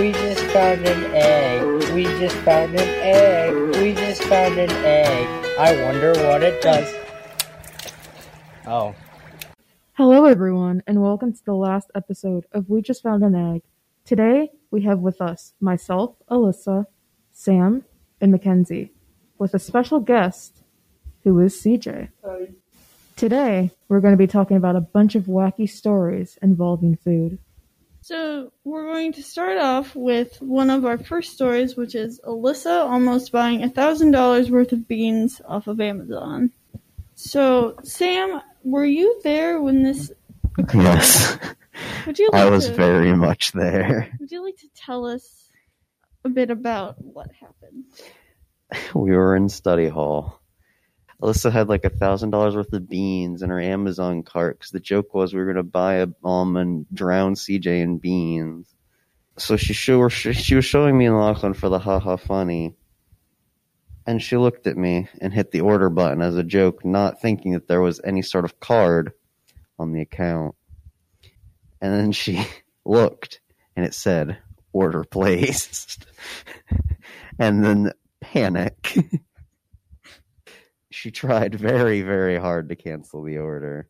We just found an egg. We just found an egg. We just found an egg. I wonder what it does. Oh. Hello, everyone, and welcome to the last episode of We Just Found an Egg. Today, we have with us myself, Alyssa, Sam, and Mackenzie, with a special guest who is CJ. Hi. Today, we're going to be talking about a bunch of wacky stories involving food. So we're going to start off with one of our first stories, which is Alyssa almost buying a thousand dollars worth of beans off of Amazon. So Sam, were you there when this? Yes, Would you like I was to, very much there. Would you like to tell us a bit about what happened? We were in study hall. Alyssa had like a thousand dollars worth of beans in her Amazon cart because the joke was we were gonna buy a um and drown CJ in beans. So she she, was showing me and Lachlan for the haha funny, and she looked at me and hit the order button as a joke, not thinking that there was any sort of card on the account. And then she looked and it said order placed, and then panic. she tried very, very hard to cancel the order,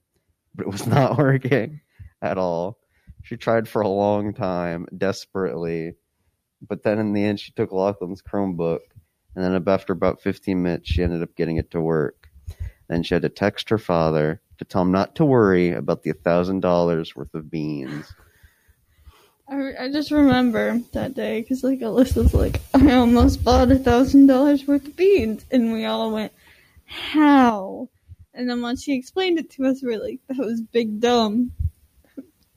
but it was not working at all. She tried for a long time, desperately, but then in the end, she took Lachlan's Chromebook, and then after about 15 minutes, she ended up getting it to work. Then she had to text her father to tell him not to worry about the thousand dollars worth of beans. I, I just remember that day because like Alyssa's like, I almost bought a thousand dollars worth of beans, and we all went, how? And then once she explained it to us, we are like, that was big dumb.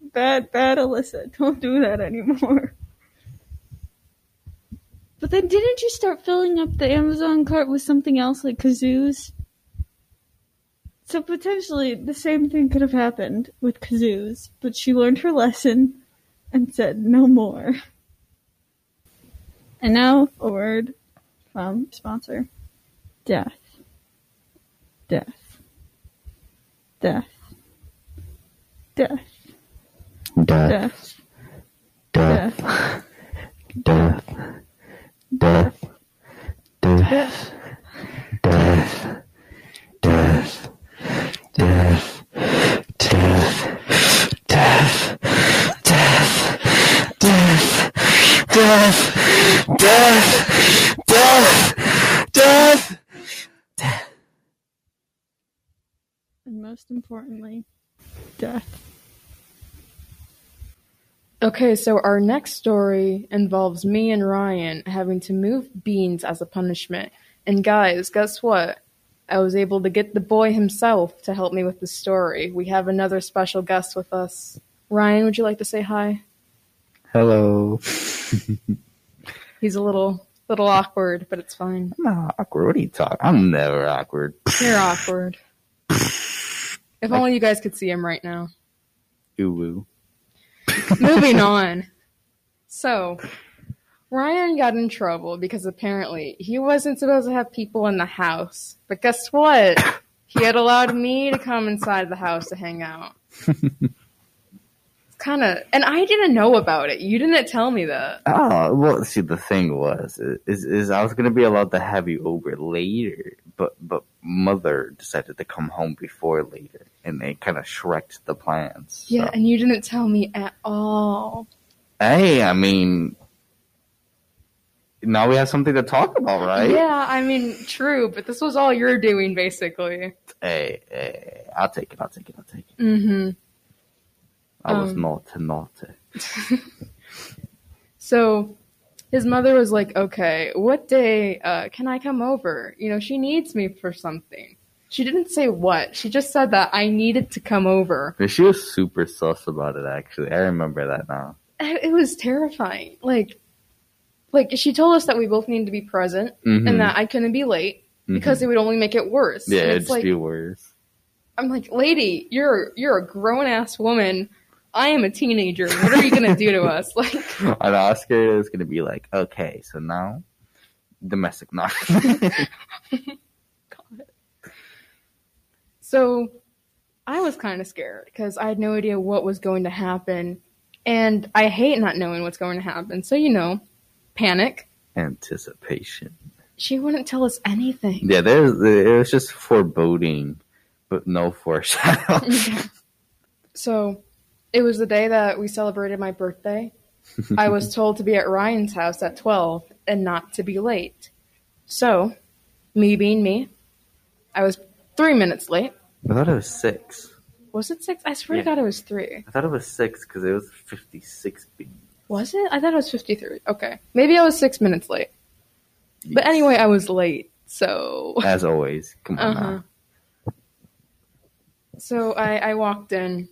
Bad, bad Alyssa. Don't do that anymore. But then didn't you start filling up the Amazon cart with something else like kazoos? So potentially the same thing could have happened with kazoos, but she learned her lesson and said no more. And now a word from sponsor. Death. Death. Death, Death. death, death, death, death, death, death, death, death, death, death, death, death, death, death, death. And most importantly, death. Okay, so our next story involves me and Ryan having to move beans as a punishment. And guys, guess what? I was able to get the boy himself to help me with the story. We have another special guest with us. Ryan, would you like to say hi? Hello. He's a little little awkward, but it's fine. I'm not awkward. What are you talking? I'm never awkward. You're awkward. If only you guys could see him right now. Ooh. Moving on. So, Ryan got in trouble because apparently he wasn't supposed to have people in the house. But guess what? He had allowed me to come inside the house to hang out. kind of, and I didn't know about it. You didn't tell me that. Oh well, see the thing was is is I was gonna be allowed to have you over later, but but mother decided to come home before later, and they kind of shreked the plans. Yeah, so. and you didn't tell me at all. Hey, I mean, now we have something to talk about, right? Yeah, I mean, true, but this was all you're doing basically. Hey, hey, I'll take it. I'll take it. I'll take it. Mm-hmm. I was Um, naughty, naughty. So his mother was like, okay, what day uh, can I come over? You know, she needs me for something. She didn't say what. She just said that I needed to come over. But she was super sus about it. Actually, I remember that now. It was terrifying. Like, like she told us that we both needed to be present Mhm. and that I couldn't be late because it would only make it worse. Yeah, it'd like, be worse. I'm like, lady, you're you're a grown ass woman. I am a teenager. What are you gonna do to us? Like, And Oscar is gonna be like, okay, so now domestic knock. So I was kind of scared because I had no idea what was going to happen. And I hate not knowing what's going to happen. So, you know, panic. Anticipation. She wouldn't tell us anything. Yeah, there's it was just foreboding, but no foreshadow. So, it was the day that we celebrated my birthday. I was told to be at Ryan's house at 12 and not to be late. So, me being me, I was three minutes late. I thought it was six. Was it six? I swear Yeah. to God, it was three. I thought it was six because it was fifty-six beans. Was it? I thought it was 53. Okay. Maybe I was six minutes late. But anyway, I was late. So, as always, come on uh-huh. So I, I walked in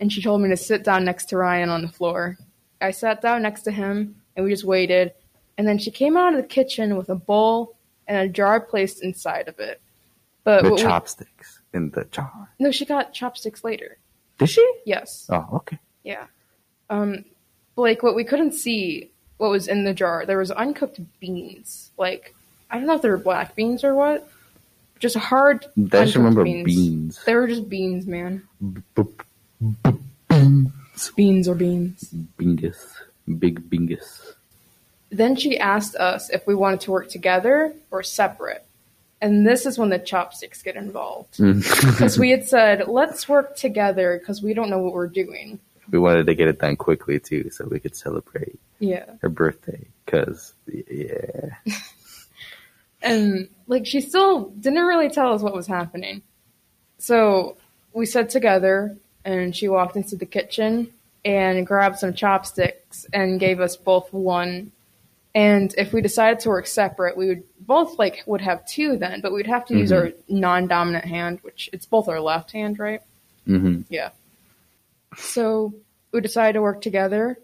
and she told me to sit down next to Ryan on the floor. I sat down next to him and we just waited. And then she came out of the kitchen with a bowl and a jar placed inside of it. But The what we- chopsticks in the jar. no, she got chopsticks later. Did she? Yes. Oh, okay. Yeah. Um, Blake, what we couldn't see what was in the jar. There was uncooked beans. Like I don't know if they were black beans or what. Just hard. I just remember beans. They were just beans, man. Boop. Beans or beans. Bingus. Big bingus. Then she asked us if we wanted to work together or separate. And this is when the chopsticks get involved. Mm. Because we had said, let's work together because we don't know what we're doing. we wanted to get it done quickly too, so we could celebrate Yeah. her birthday. Cause yeah, And like she still didn't really tell us what was happening. So we said together and she walked into the kitchen and grabbed some chopsticks and gave us both one. And if we decided to work separate, we would both like would have two then, but we'd have to use our non-dominant hand, which it's both our left hand, right? Mm-hmm. Yeah. So we decided to work together.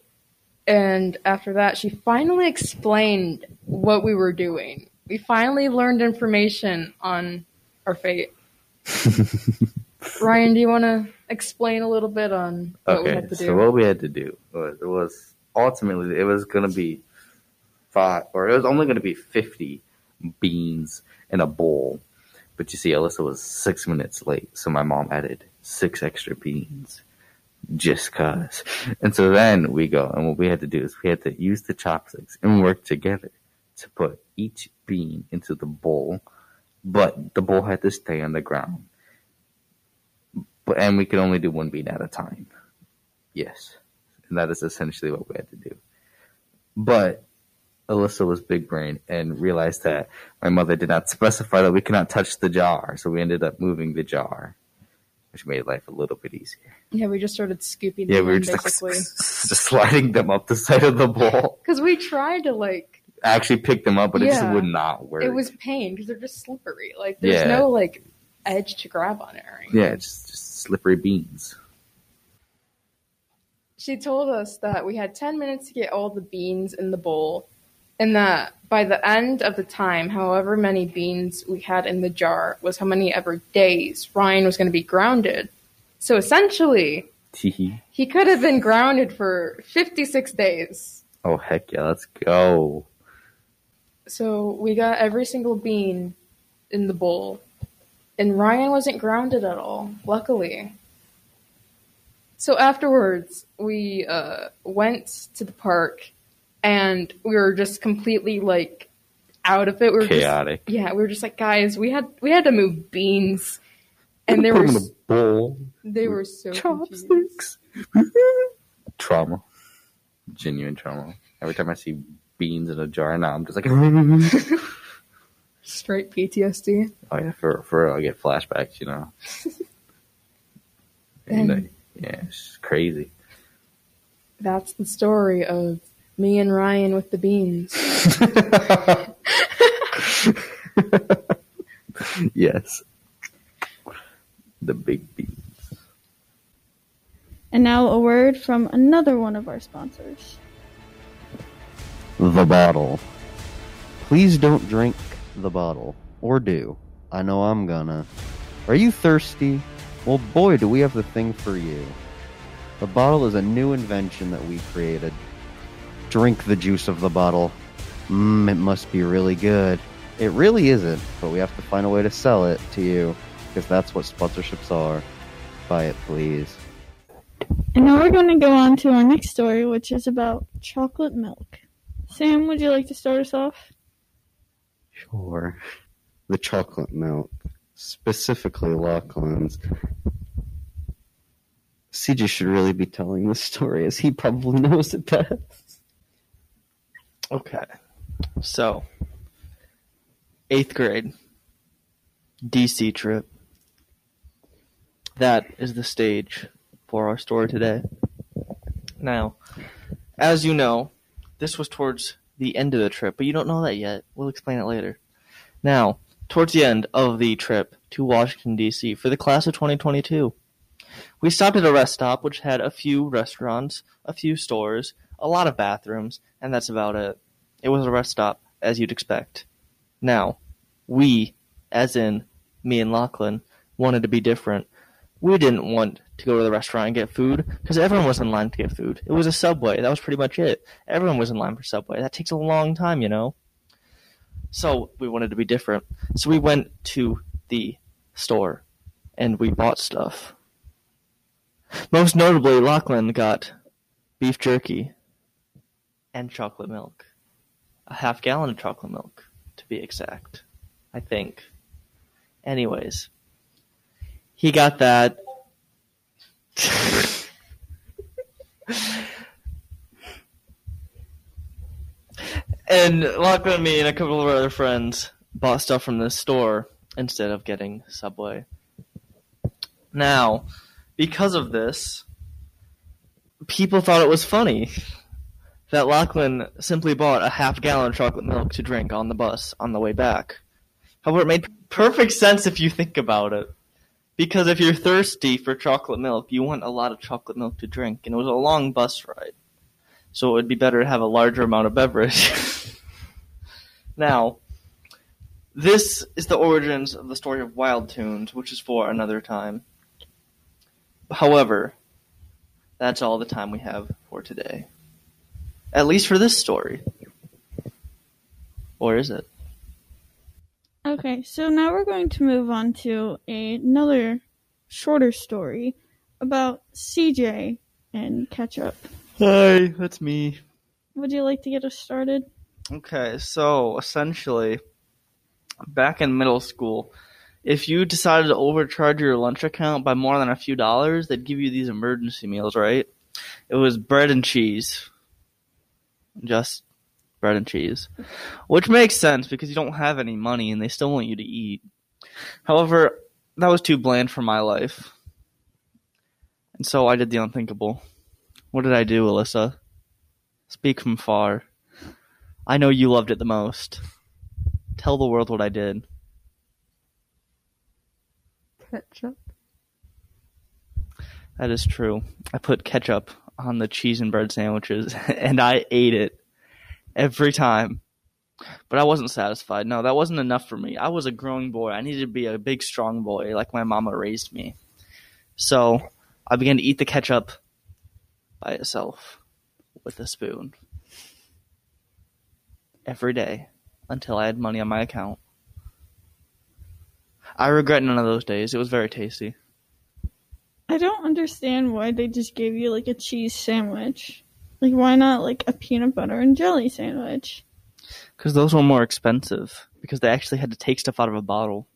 And after that, she finally explained what we were doing. We finally learned information on our fate. Ryan, do you want to explain a little bit on what we Okay, had to do? so what we had to do was it was ultimately it was gonna be five, or it was only gonna be fifty beans in a bowl. But you see, Alyssa was six minutes late, so my mom added six extra beans just cause. And so then we go, and what we had to do is we had to use the chopsticks and work together to put each bean into the bowl, but the bowl had to stay on the ground. But and we could only do one bean at a time. Yes. And that is essentially what we had to do. But Alyssa was big brain and realized that my mother did not specify that we cannot touch the jar, so we ended up moving the jar, which made life a little bit easier. yeah, we just started scooping Yeah, them we were just like just sliding them up the side of the bowl. Because we tried to, like, actually pick them up, but it just would not work. it was pain because they're just slippery. Like, there's Yeah. no, like, edge to grab on it or anything. yeah, just just slippery beans. She told us that we had 10 minutes to get all the beans in the bowl, and that by the end of the time, however many beans we had in the jar was how many ever days Ryan was going to be grounded. So essentially, he could have been grounded for 56 days. Oh heck yeah, let's go. So we got every single bean in the bowl, and Ryan wasn't grounded at all, luckily. So afterwards, we uh, went to the park, and we were just completely like out of it. We were Chaotic. Just, yeah, we were just like, guys, we had we had to move beans, and they were in a bowl. they were so chopsticks. trauma. Genuine trauma. Every time I see beans in a jar now, I'm just like, straight PTSD. Oh yeah, for for real, I get flashbacks, you know. And, uh, yeah, it's crazy. That's the story of me and Ryan with the beans. yes, the big beans. And now a word from another one of our sponsors. The bottle. Please don't drink the bottle. Or do. I know I'm gonna. Are you thirsty? Well, boy, do we have the thing for you. The bottle is a new invention that we created. Drink the juice of the bottle. Mmm, it must be really good. It really isn't, but we have to find a way to sell it to you, because that's what sponsorships are. Buy it, please. And now we're going to go on to our next story, which is about chocolate milk. Sam, would you like to start us off? Sure. The chocolate milk, specifically Lachlan's. CJ should really be telling this story as he probably knows it best. Okay. So, eighth grade, DC trip. That is the stage for our story today. Now, as you know, this was towards the end of the trip, but you don't know that yet. We'll explain it later. Now, towards the end of the trip to Washington, D.C. for the class of 2022, we stopped at a rest stop which had a few restaurants, a few stores, a lot of bathrooms, and that's about it. It was a rest stop, as you'd expect. Now, we, as in me and Lachlan, wanted to be different. We didn't want to go to the restaurant and get food because everyone was in line to get food. It was a Subway. That was pretty much it. Everyone was in line for Subway. That takes a long time, you know. So we wanted to be different. So we went to the store and we bought stuff. Most notably, Lachlan got beef jerky and chocolate milk. A half gallon of chocolate milk, to be exact. I think. Anyways, he got that. and Lachlan, me, and a couple of our other friends bought stuff from this store instead of getting Subway. Now, because of this, people thought it was funny that Lachlan simply bought a half gallon of chocolate milk to drink on the bus on the way back. However, it made perfect sense if you think about it. Because if you're thirsty for chocolate milk, you want a lot of chocolate milk to drink, and it was a long bus ride. So it would be better to have a larger amount of beverage. now, this is the origins of the story of Wild Tunes, which is for another time. However, that's all the time we have for today. At least for this story. Or is it? Okay, so now we're going to move on to another shorter story about CJ and ketchup. Hi, that's me. Would you like to get us started? Okay, so essentially, back in middle school, if you decided to overcharge your lunch account by more than a few dollars, they'd give you these emergency meals, right? It was bread and cheese. Just bread and cheese. Which makes sense because you don't have any money and they still want you to eat. However, that was too bland for my life. And so I did the unthinkable. What did I do, Alyssa? Speak from far. I know you loved it the most. Tell the world what I did. Ketchup. That is true. I put ketchup on the cheese and bread sandwiches and I ate it every time. But I wasn't satisfied. No, that wasn't enough for me. I was a growing boy. I needed to be a big, strong boy like my mama raised me. So I began to eat the ketchup by itself with a spoon every day until I had money on my account. I regret none of those days. It was very tasty. I don't understand why they just gave you like a cheese sandwich. Like, why not like a peanut butter and jelly sandwich? Because those were more expensive. Because they actually had to take stuff out of a bottle.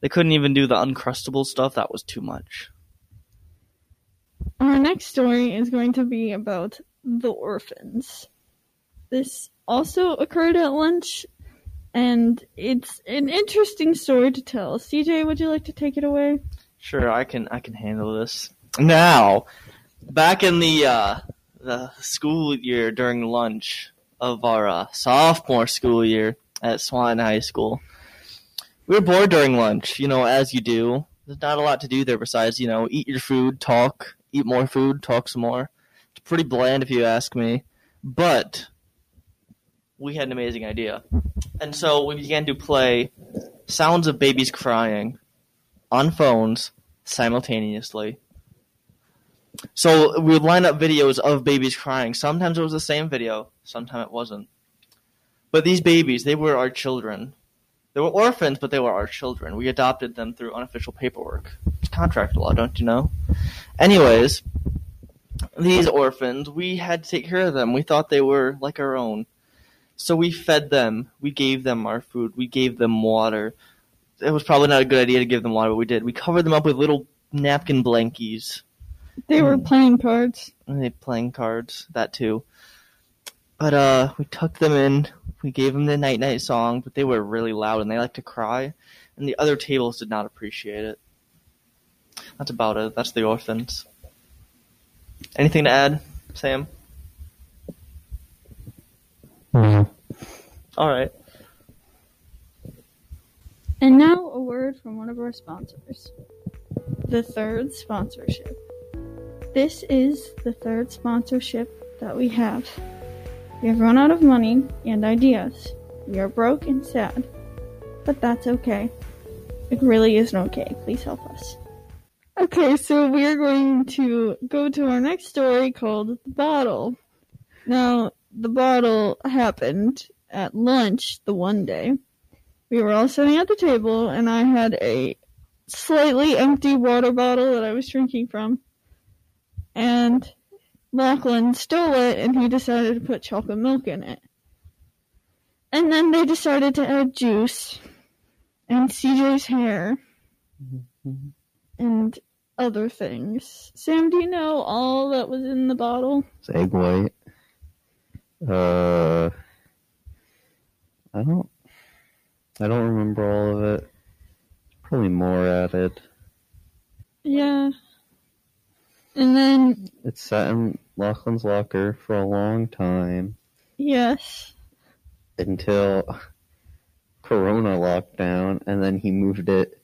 They couldn't even do the uncrustable stuff. That was too much. Our next story is going to be about the orphans. This also occurred at lunch, and it's an interesting story to tell. CJ, would you like to take it away? Sure, I can. I can handle this. Now, back in the uh, the school year during lunch of our uh, sophomore school year at Swan High School, we were bored during lunch. You know, as you do. There's not a lot to do there besides you know eat your food, talk, eat more food, talk some more. It's pretty bland if you ask me, but we had an amazing idea, and so we began to play sounds of babies crying on phones simultaneously. So we would line up videos of babies crying. Sometimes it was the same video, sometimes it wasn't. But these babies, they were our children. They were orphans, but they were our children. We adopted them through unofficial paperwork. It's contract law, don't you know? Anyways, these orphans, we had to take care of them. We thought they were like our own. So we fed them. We gave them our food. We gave them water. It was probably not a good idea to give them water, but we did. We covered them up with little napkin blankies. They were Hmm. playing cards. And they playing cards, that too. But uh, we tucked them in. We gave them the night night song, but they were really loud and they like to cry, and the other tables did not appreciate it. That's about it. That's the orphans. Anything to add, Sam? All right. And now a word from one of our sponsors. The third sponsorship. This is the third sponsorship that we have. We have run out of money and ideas. We are broke and sad. But that's okay. It really isn't okay. Please help us. Okay, so we are going to go to our next story called The Bottle. Now, the bottle happened at lunch the one day. We were all sitting at the table, and I had a slightly empty water bottle that I was drinking from. And Lachlan stole it, and he decided to put chocolate milk in it. And then they decided to add juice, and CJ's hair, and other things. Sam, do you know all that was in the bottle? It's egg white. Uh, I don't. I don't remember all of it. Probably more added. Yeah. And then, It sat in Lachlan's locker for a long time yes. until Corona lockdown, and then he moved it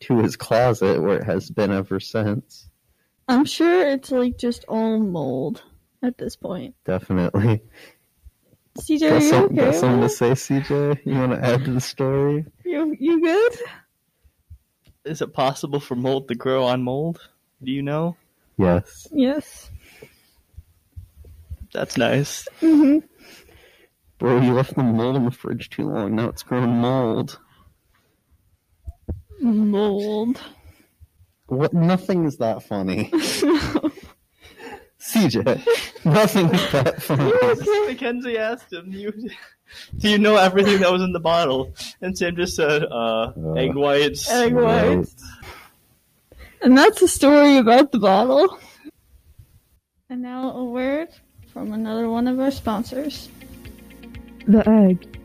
to his closet where it has been ever since. I'm sure it's like just all mold at this point. Definitely. CJ, are Got, you some, okay? got something to with say, CJ? You want to add to the story? that? You you good? Is it possible for mold to grow on mold? Do you know? Yes. Yes. That's nice. hmm Bro, you left the mold in the fridge too long. Now it's grown mold. Mold. What? Nothing is that funny. CJ, nothing is that funny. Mackenzie asked him, "You, do you know everything that was in the bottle?" And Sam just said, "Uh, Uh, egg whites." Egg Right. whites. And that's the story about the bottle. And now a word from another one of our sponsors. The egg.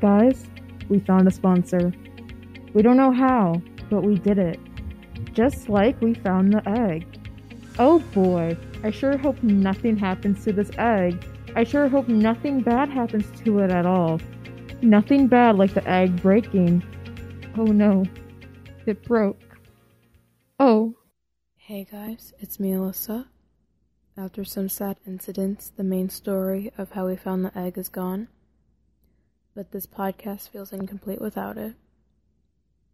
Guys, we found a sponsor. We don't know how, but we did it. Just like we found the egg. Oh boy, I sure hope nothing happens to this egg. I sure hope nothing bad happens to it at all. Nothing bad like the egg breaking. Oh no, it broke. Oh, Hey guys, it's me, Alyssa. After some sad incidents, the main story of how we found the egg is gone. But this podcast feels incomplete without it.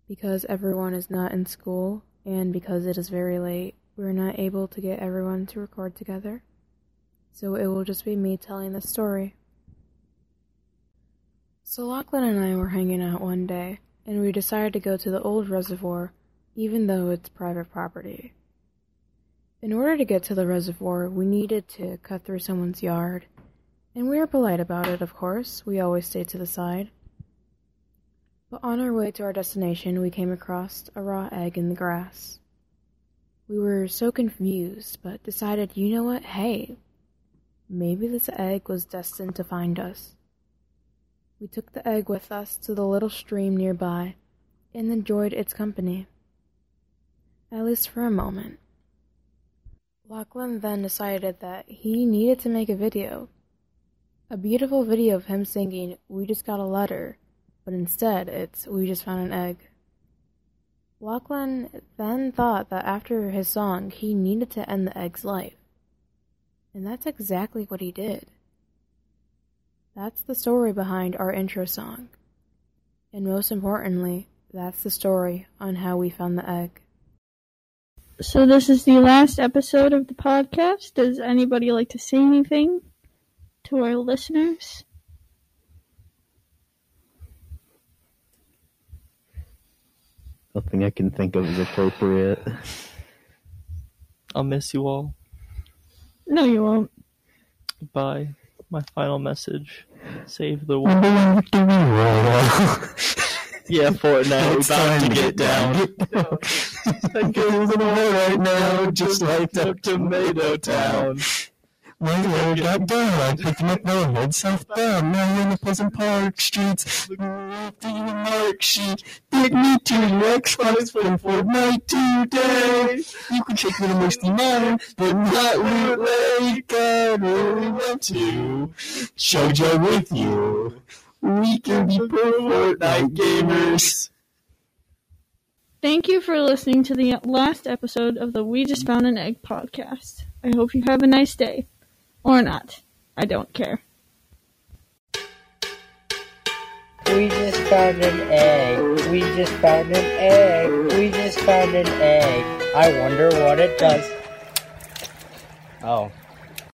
Because everyone is not in school, and because it is very late, we're not able to get everyone to record together. So it will just be me telling the story. So Lachlan and I were hanging out one day, and we decided to go to the old reservoir, even though it's private property. In order to get to the reservoir, we needed to cut through someone's yard, and we were polite about it, of course. We always stayed to the side. But on our way to our destination, we came across a raw egg in the grass. We were so confused, but decided, you know what? Hey, maybe this egg was destined to find us. We took the egg with us to the little stream nearby and enjoyed its company. At least for a moment. Lachlan then decided that he needed to make a video. A beautiful video of him singing, We Just Got a Letter, but instead it's We Just Found an Egg. Lachlan then thought that after his song, he needed to end the egg's life. And that's exactly what he did. That's the story behind our intro song. And most importantly, that's the story on how we found the egg. So this is the last episode of the podcast. Does anybody like to say anything to our listeners? Nothing I can think of is appropriate. I'll miss you all. No, you won't. Bye. My final message. Save the world. Yeah, Fortnite. It's about time to get down. That goes in a hole right now, Just like up Tomato Town. My hair got down. I picked up head southbound. Now we're in the Pleasant Park streets. Looking after you a mark sheet. Take me to your Xbox for Fortnite today. You can take me to Misty Mine, but not Lake. I really want to chug jug with you. We can be pro Fortnite gamers. Thank you for listening to the last episode of the We Just Found an Egg podcast. I hope you have a nice day. Or not. I don't care. We just found an egg. We just found an egg. We just found an egg. I wonder what it does. Oh.